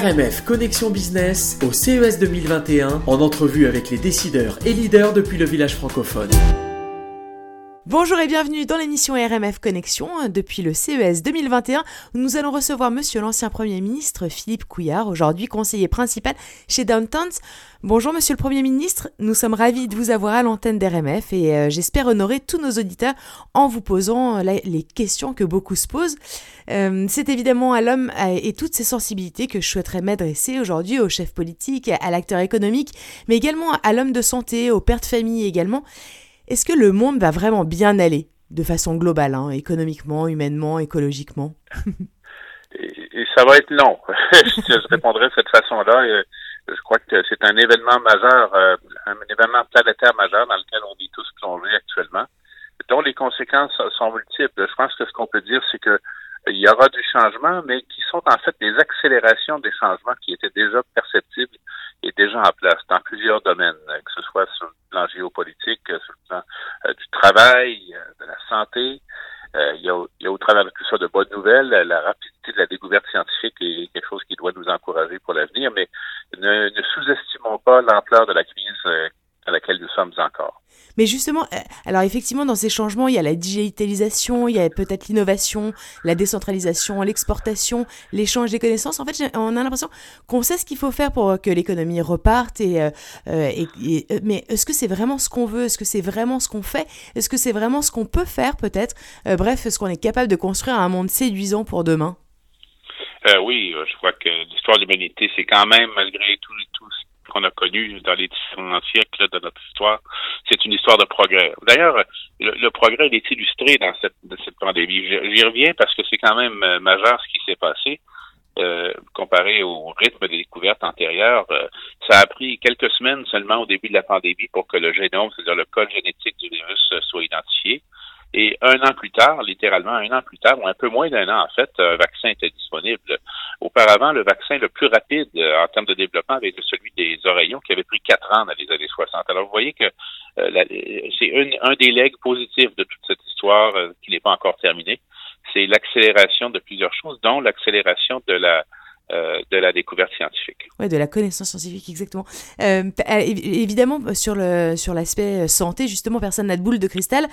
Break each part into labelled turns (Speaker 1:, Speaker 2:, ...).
Speaker 1: RMF Connexion Business au CES 2021 en entrevue avec les décideurs et leaders depuis le village francophone.
Speaker 2: Bonjour et bienvenue dans l'émission RMF Connexion depuis le CES 2021 où nous allons recevoir monsieur l'ancien Premier ministre Philippe Couillard, aujourd'hui conseiller principal chez Downtowns. Bonjour monsieur le Premier ministre, nous sommes ravis de vous avoir à l'antenne d'RMF et euh, j'espère honorer tous nos auditeurs en vous posant euh, les questions que beaucoup se posent. Euh, c'est évidemment à l'homme et toutes ses sensibilités que je souhaiterais m'adresser aujourd'hui au chef politique, à l'acteur économique, mais également à l'homme de santé, au père de famille également. Est-ce que le monde va vraiment bien aller de façon globale, hein, économiquement, humainement, écologiquement?
Speaker 3: Et, ça va être long. je répondrai de cette façon-là. Je crois que c'est un événement majeur, euh, un événement planétaire majeur dans lequel on est tous plongés actuellement, dont les conséquences sont multiples. Je pense que ce qu'on peut dire, c'est que il y aura du changement, mais qui sont en fait des accélérations des changements qui étaient déjà perceptibles et déjà en place dans plusieurs domaines, que ce soit sur plan géopolitique, sur le plan euh, du travail, euh, de la santé. Euh, il, y a, il, y a, au travers de tout ça de bonnes nouvelles. La rapidité de la découverte scientifique est quelque chose qui doit nous encourager pour l'avenir, mais ne, ne sous-estimons pas l'ampleur de la crise à laquelle nous sommes encore.
Speaker 2: Mais justement, euh, alors effectivement, dans ces changements, il y a la digitalisation, il y a peut-être l'innovation, la décentralisation, l'exportation, l'échange des connaissances. En fait, on a l'impression qu'on sait ce qu'il faut faire pour que l'économie reparte. Et, euh, euh, mais est-ce que c'est vraiment ce qu'on veut? Est-ce que c'est vraiment ce qu'on fait? Est-ce que c'est vraiment ce qu'on peut faire peut-être? Bref, est-ce qu'on est capable de construire un monde séduisant pour demain?
Speaker 3: Oui, je crois que l'histoire de l'humanité, c'est quand même, malgré tout, qu'on a connu dans les différents siècles de notre histoire, c'est une histoire de progrès. D'ailleurs, le, progrès est illustré dans cette, cette pandémie. J'y reviens parce que c'est quand même euh, majeur ce qui s'est passé. Euh, comparé au rythme des découvertes antérieures, euh, ça a pris quelques semaines seulement au début de la pandémie pour que le génome, c'est-à-dire le code génétique du virus, soit identifié. Et un an plus tard, littéralement un an plus tard, ou un peu moins d'un an en fait, un vaccin était disponible. Auparavant, le vaccin le plus rapide euh, en termes de développement avait été celui des oreillons qui avait pris quatre ans dans les années 60. Alors vous voyez que euh, c'est un des legs positifs de toute cette histoire euh, qui n'est pas encore terminée. C'est l'accélération de plusieurs choses, dont l'accélération de la euh, de la découverte scientifique.
Speaker 2: Oui, de la connaissance scientifique, exactement. Euh, évidemment, sur le sur l'aspect santé, justement, personne n'a de boule de cristal,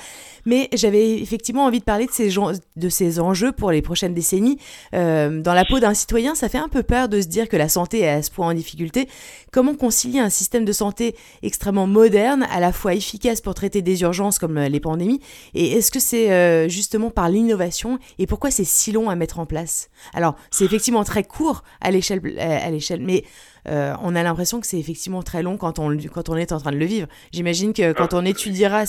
Speaker 2: mais j'avais effectivement envie de parler de ces, de ces enjeux pour les prochaines décennies. Euh, dans la peau d'un citoyen, ça fait un peu peur de se dire que la santé est à ce point en difficulté. Comment concilier un système de santé extrêmement moderne, à la fois efficace pour traiter des urgences comme les pandémies, et est-ce que c'est justement par l'innovation, et pourquoi c'est si long à mettre en place? Alors, c'est effectivement très court, à l'échelle, à l'échelle. Mais euh, on a l'impression que c'est effectivement très long quand on, quand on est en train de le vivre. J'imagine que quand on étudiera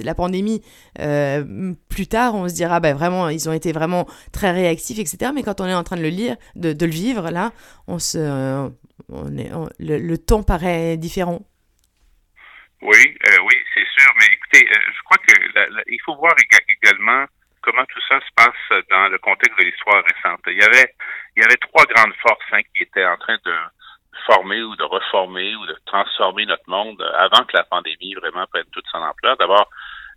Speaker 2: la pandémie euh, plus tard, on se dira, bah, vraiment, ils ont été vraiment très réactifs, etc. Mais quand on est en train de le lire, de, de le vivre, là, on se, on est, le, temps paraît différent.
Speaker 3: Oui, euh, oui, c'est sûr. Mais écoutez, je crois que il faut voir également comment tout ça se passe dans le contexte de l'histoire récente. Il y avait, il y avait trois grandes forces hein, qui étaient en train de former ou de reformer ou de transformer notre monde avant que la pandémie vraiment prenne toute son ampleur. D'abord,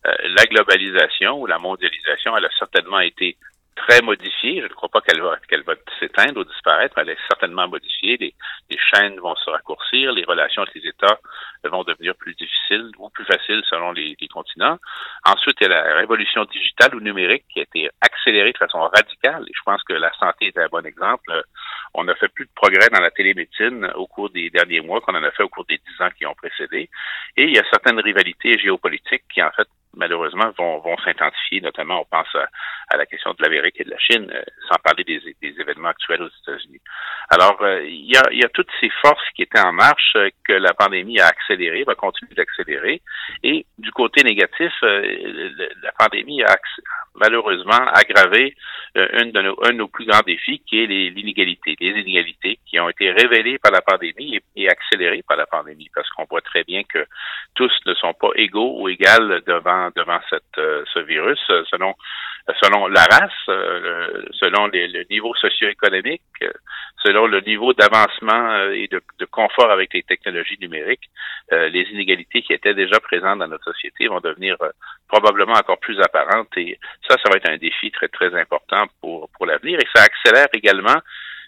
Speaker 3: euh, la globalisation ou la mondialisation, elle a certainement été très modifiée. Je ne crois pas qu'elle va va s'éteindre ou disparaître. Elle est certainement modifiée. Les, les, chaînes vont se raccourcir, les relations avec les États vont devenir plus difficiles ou plus faciles selon les, les, continents. Ensuite, il y a la révolution digitale ou numérique qui a été accélérée de façon radicale. Et je pense que la santé est un bon exemple. On a fait plus de progrès dans la télémédecine au cours des derniers mois qu'on en a fait au cours des dix ans qui ont précédé. Et il y a certaines rivalités géopolitiques qui, en fait, malheureusement, vont, vont s'intensifier, notamment on pense à, la question de l'Amérique et de la Chine, euh, sans parler des, des, événements actuels aux États-Unis. Alors, euh, il, y a, il y a toutes ces forces qui étaient en marche euh, que la pandémie a accéléré, va continuer d'accélérer. Et du côté négatif, la pandémie a malheureusement aggravé une de nos, un de nos plus grands défis, qui est l'inégalité, les inégalités qui ont été révélées par la pandémie et, accélérées par la pandémie, parce qu'on voit très bien que tous ne sont pas égaux ou égales devant devant cette, euh, ce virus, euh, selon selon la race, euh, selon les, le niveau socio-économique, selon le niveau d'avancement et de, de, confort avec les technologies numériques, les inégalités qui étaient déjà présentes dans notre société vont devenir probablement encore plus apparentes et ça, ça va être un défi très très important pour pour l'avenir et ça accélère également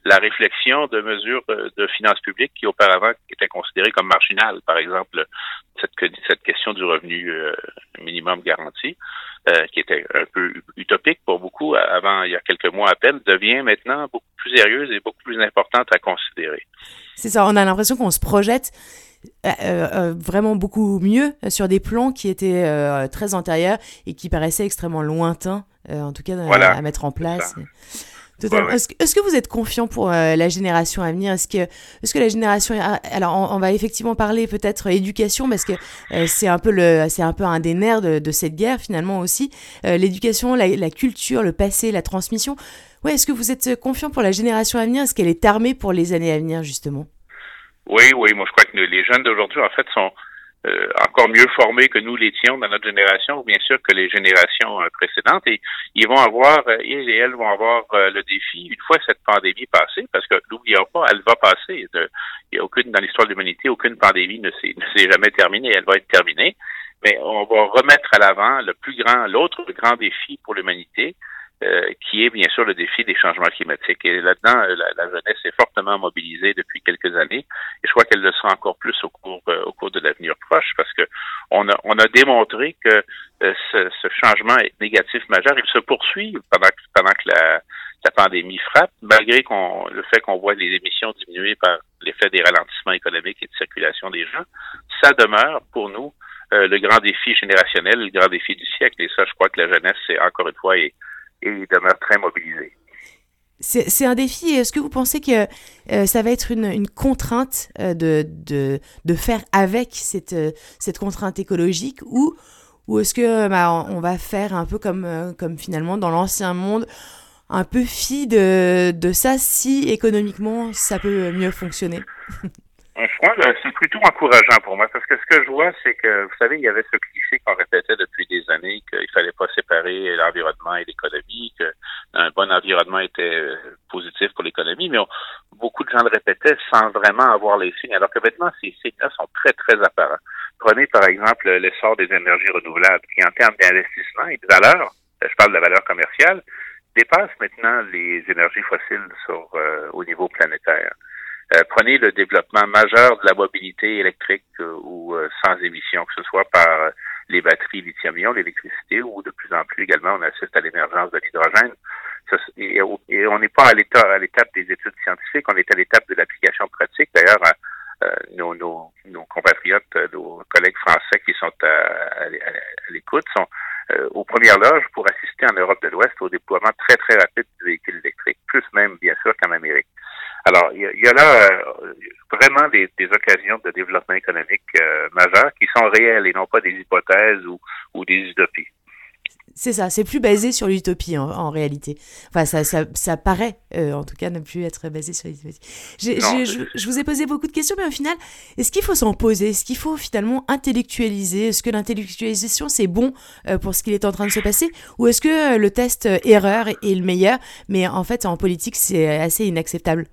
Speaker 3: la réflexion de mesures de finances publiques qui auparavant étaient considérées comme marginales. Par exemple, cette, cette question du revenu minimum garanti, qui était un peu utopique pour beaucoup avant, il y a quelques mois à peine, devient maintenant beaucoup plus sérieuse et beaucoup plus importante à considérer.
Speaker 2: C'est ça, on a l'impression qu'on se projette euh, euh, vraiment beaucoup mieux sur des plans qui étaient euh, très antérieurs et qui paraissaient extrêmement lointains, en tout cas à, mettre en place. Est-ce, que vous êtes confiant pour la génération à venir? Est-ce que, est-ce que la génération alors on, va effectivement parler peut-être éducation parce que c'est un peu le, c'est un peu un des nerfs de, cette guerre finalement aussi. l'éducation, la, la, culture, le passé, la transmission. Ouais, est-ce que vous êtes confiant pour la génération à venir? Est-ce qu'elle est armée pour les années à venir justement?
Speaker 3: Oui, oui, moi je crois que les jeunes d'aujourd'hui, en fait, sont euh, encore mieux formés que nous l'étions dans notre génération, ou bien sûr que les générations euh, précédentes. Et ils vont avoir, euh, ils et elles vont avoir le défi, une fois cette pandémie passée, parce que n'oublions pas, elle va passer. il n'y a aucune, dans l'histoire de l'humanité, aucune pandémie ne s'est jamais terminée, elle va être terminée. Mais on va remettre à l'avant le plus grand, l'autre grand défi pour l'humanité, euh, qui est bien sûr le défi des changements climatiques. Et là-dedans, euh, la, la, jeunesse est fortement mobilisée depuis quelques années, et je crois qu'elle le sera encore plus au cours euh, au cours de l'avenir proche, parce que on a on a démontré que ce, ce, changement négatif majeur, il se poursuit pendant pendant que la la pandémie frappe, malgré qu'on le fait qu'on voit les émissions diminuer par l'effet des ralentissements économiques et de circulation des gens, ça demeure pour nous le grand défi générationnel, le grand défi du siècle. Et ça, je crois que la jeunesse, c'est encore une fois, est, et il demeure très mobilisé.
Speaker 2: C'est un défi. Est-ce que vous pensez que euh, ça va être une, une contrainte euh, de, de, de, faire avec cette, euh, cette contrainte écologique ou, ou est-ce que bah, on va faire un peu comme, comme finalement dans l'ancien monde, un peu fi de, de ça si économiquement ça peut mieux fonctionner?
Speaker 3: Crois que c'est plutôt encourageant pour moi parce que ce que je vois, c'est que, vous savez, il y avait ce cliché qu'on répétait depuis des années qu'il fallait pas séparer l'environnement et l'économie, qu'un bon environnement était positif pour l'économie, mais beaucoup de gens le répétaient sans vraiment avoir les signes, alors que maintenant, ces signes-là sont très, très apparents. Prenez par exemple l'essor des énergies renouvelables qui, en termes d'investissement et de valeur, je parle de la valeur commerciale, dépasse maintenant les énergies fossiles sur, euh, au niveau planétaire. Euh, prenez le développement majeur de la mobilité électrique euh, ou euh, sans émission, que ce soit par les batteries lithium-ion, l'électricité, ou de plus en plus également, on assiste à l'émergence de l'hydrogène. Et, on n'est pas à l'état à l'étape des études scientifiques, on est à l'étape de l'application pratique. D'ailleurs, nos, nos, nos, compatriotes, nos collègues français qui sont à, à, l'écoute sont aux premières loges pour assister en Europe de l'Ouest au déploiement très, très rapide de véhicules électriques, plus même, bien sûr, qu'en Amérique. Alors, il y, a là euh, vraiment des, occasions de développement économique euh, majeurs qui sont réelles et non pas des hypothèses ou, des utopies.
Speaker 2: C'est ça, c'est plus basé sur l'utopie en, réalité. Enfin, ça, ça, paraît, euh, en tout cas, ne plus être basé sur l'utopie. Je, vous ai posé beaucoup de questions, mais au final, est-ce qu'il faut s'en poser? Est-ce qu'il faut finalement intellectualiser? Est-ce que l'intellectualisation, c'est bon pour ce qu'il est en train de se passer? Ou est-ce que le test erreur est le meilleur Mais en fait, en politique, c'est assez inacceptable?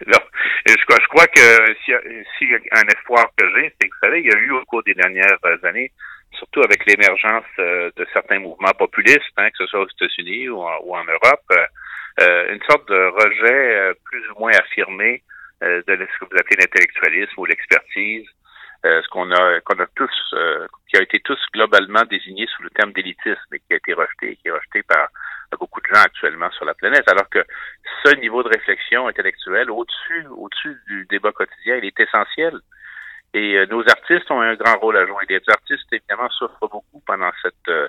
Speaker 3: je, crois que a un espoir que j'ai, c'est que vous savez, il y a eu au cours des dernières années, surtout avec l'émergence euh, de certains mouvements populistes, hein, que ce soit aux États-Unis ou, ou, en Europe, euh, euh, une sorte de rejet plus ou moins affirmé de ce que vous appelez l'intellectualisme ou l'expertise, ce qu'on a qu'on a tous qui a été tous globalement désigné sous le terme d'élitisme et qui a été rejeté, qui est rejeté par beaucoup de gens actuellement sur la planète, alors que ce niveau de réflexion intellectuelle au-dessus, au-dessus du débat quotidien, il est essentiel. Et euh, nos artistes ont un grand rôle à jouer. Les artistes, évidemment, souffrent beaucoup pendant cette, euh,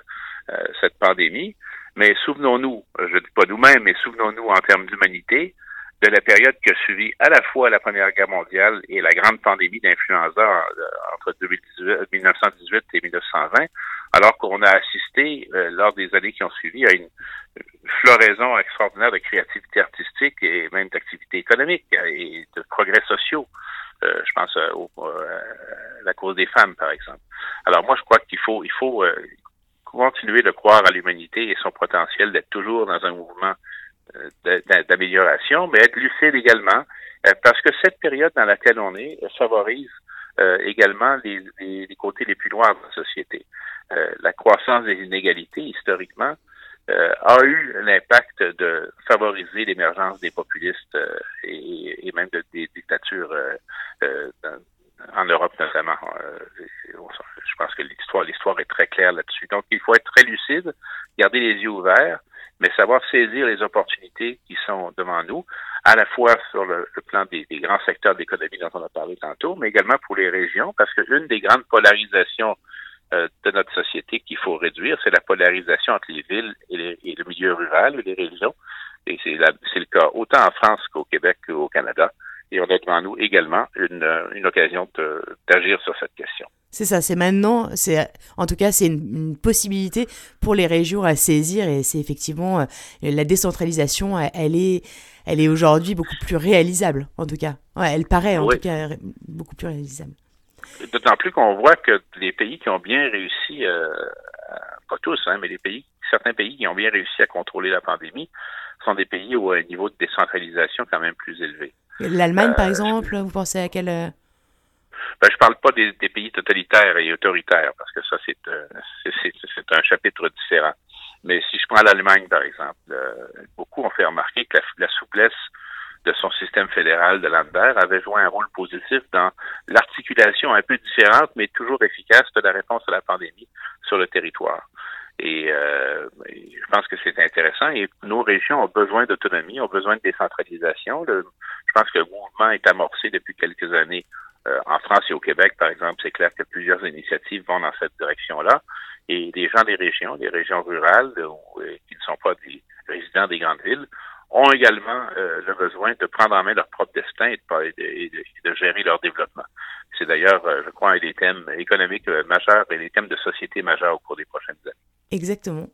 Speaker 3: euh, cette pandémie. Mais souvenons-nous, je ne dis pas nous-mêmes, mais souvenons-nous en termes d'humanité, de la période qui a suivi à la fois la Première Guerre mondiale et la grande pandémie d'influenza entre 1918 et 1920, alors qu'on a assisté lors des années qui ont suivi à une, floraison extraordinaire de créativité artistique et même d'activité économique et de progrès sociaux. Euh, je pense euh, euh, à la cause des femmes, par exemple. Alors moi, je crois qu'il faut, il faut continuer de croire à l'humanité et son potentiel d'être toujours dans un mouvement d'amélioration, mais être lucide également, parce que cette période dans laquelle on est favorise également les, côtés les plus noirs de la société. la croissance des inégalités, historiquement, a eu l'impact de favoriser l'émergence des populistes et, même de, des dictatures en Europe notamment. je pense que l'histoire, l'histoire est très claire là-dessus. Donc, il faut être très lucide, garder les yeux ouverts, mais savoir saisir les opportunités qui sont devant nous, à la fois sur le, plan des, grands secteurs d'économie dont on a parlé tantôt, mais également pour les régions, parce qu'une des grandes polarisations euh, de notre société qu'il faut réduire, c'est la polarisation entre les villes et, le milieu rural et les régions. Et c'est le cas autant en France qu'au Québec qu'au Canada. Et on a devant nous également une, une occasion d'agir sur cette question.
Speaker 2: C'est ça, c'est maintenant, c'est en tout cas c'est une, possibilité pour les régions à saisir et c'est effectivement euh, la décentralisation, elle est, elle est aujourd'hui beaucoup plus réalisable en tout cas. Ouais, elle paraît en tout cas beaucoup plus réalisable.
Speaker 3: D'autant plus qu'on voit que les pays qui ont bien réussi, euh, pas tous, hein, mais les pays, certains pays qui ont bien réussi à contrôler la pandémie sont des pays où un niveau de décentralisation quand même plus élevé.
Speaker 2: L'Allemagne, par euh, exemple, vous pensez à quel
Speaker 3: ben, je parle pas des, pays totalitaires et autoritaires, parce que ça, c'est euh, c'est un chapitre différent. Mais si je prends l'Allemagne, par exemple, euh, beaucoup ont fait remarquer que la, souplesse de son système fédéral de Lambert avait joué un rôle positif dans l'articulation un peu différente, mais toujours efficace de la réponse à la pandémie sur le territoire. Et euh, je pense que c'est intéressant. Et nos régions ont besoin d'autonomie, ont besoin de décentralisation. je pense que le mouvement est amorcé depuis quelques années euh, en France et au Québec, par exemple, c'est clair que plusieurs initiatives vont dans cette direction-là. Et les gens des régions, des régions rurales, euh, qui ne sont pas des résidents des grandes villes, ont également euh, le besoin de prendre en main leur propre destin et de, de gérer leur développement. C'est d'ailleurs, je crois, un des thèmes économiques majeurs et des thèmes de société majeurs au cours des prochaines années.
Speaker 2: Exactement.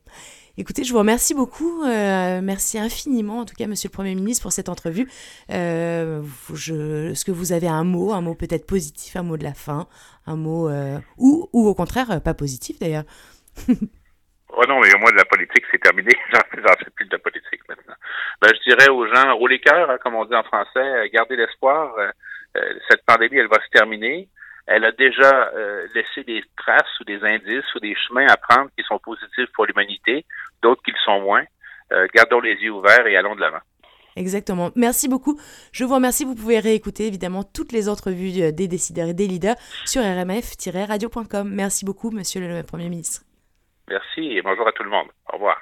Speaker 2: Écoutez, je vous remercie beaucoup. Euh, merci infiniment, en tout cas, Monsieur le Premier ministre, pour cette entrevue. Euh, est-ce que vous avez un mot, un mot peut-être positif, un mot de la fin, un mot euh, ou, ou au contraire pas positif d'ailleurs?
Speaker 3: Oh non, mais au moins de la politique, c'est terminé. J'en fais plus de la politique maintenant. Ben, je dirais aux gens, roulez cœur, hein, comme on dit en français, gardez l'espoir. cette pandémie, elle va se terminer elle a déjà euh, laissé des traces ou des indices ou des chemins à prendre qui sont positifs pour l'humanité, d'autres qui le sont moins. Euh, gardons les yeux ouverts et allons de l'avant.
Speaker 2: Exactement. Merci beaucoup. Je vous remercie. Vous pouvez réécouter évidemment toutes les entrevues euh, des décideurs et des leaders sur rmf-radio.com. Merci beaucoup, monsieur le Premier ministre.
Speaker 3: Merci et bonjour à tout le monde. Au revoir.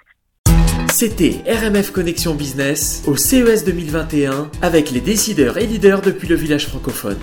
Speaker 1: C'était RMF Connexion Business au CES 2021 avec les décideurs et leaders depuis le village francophone.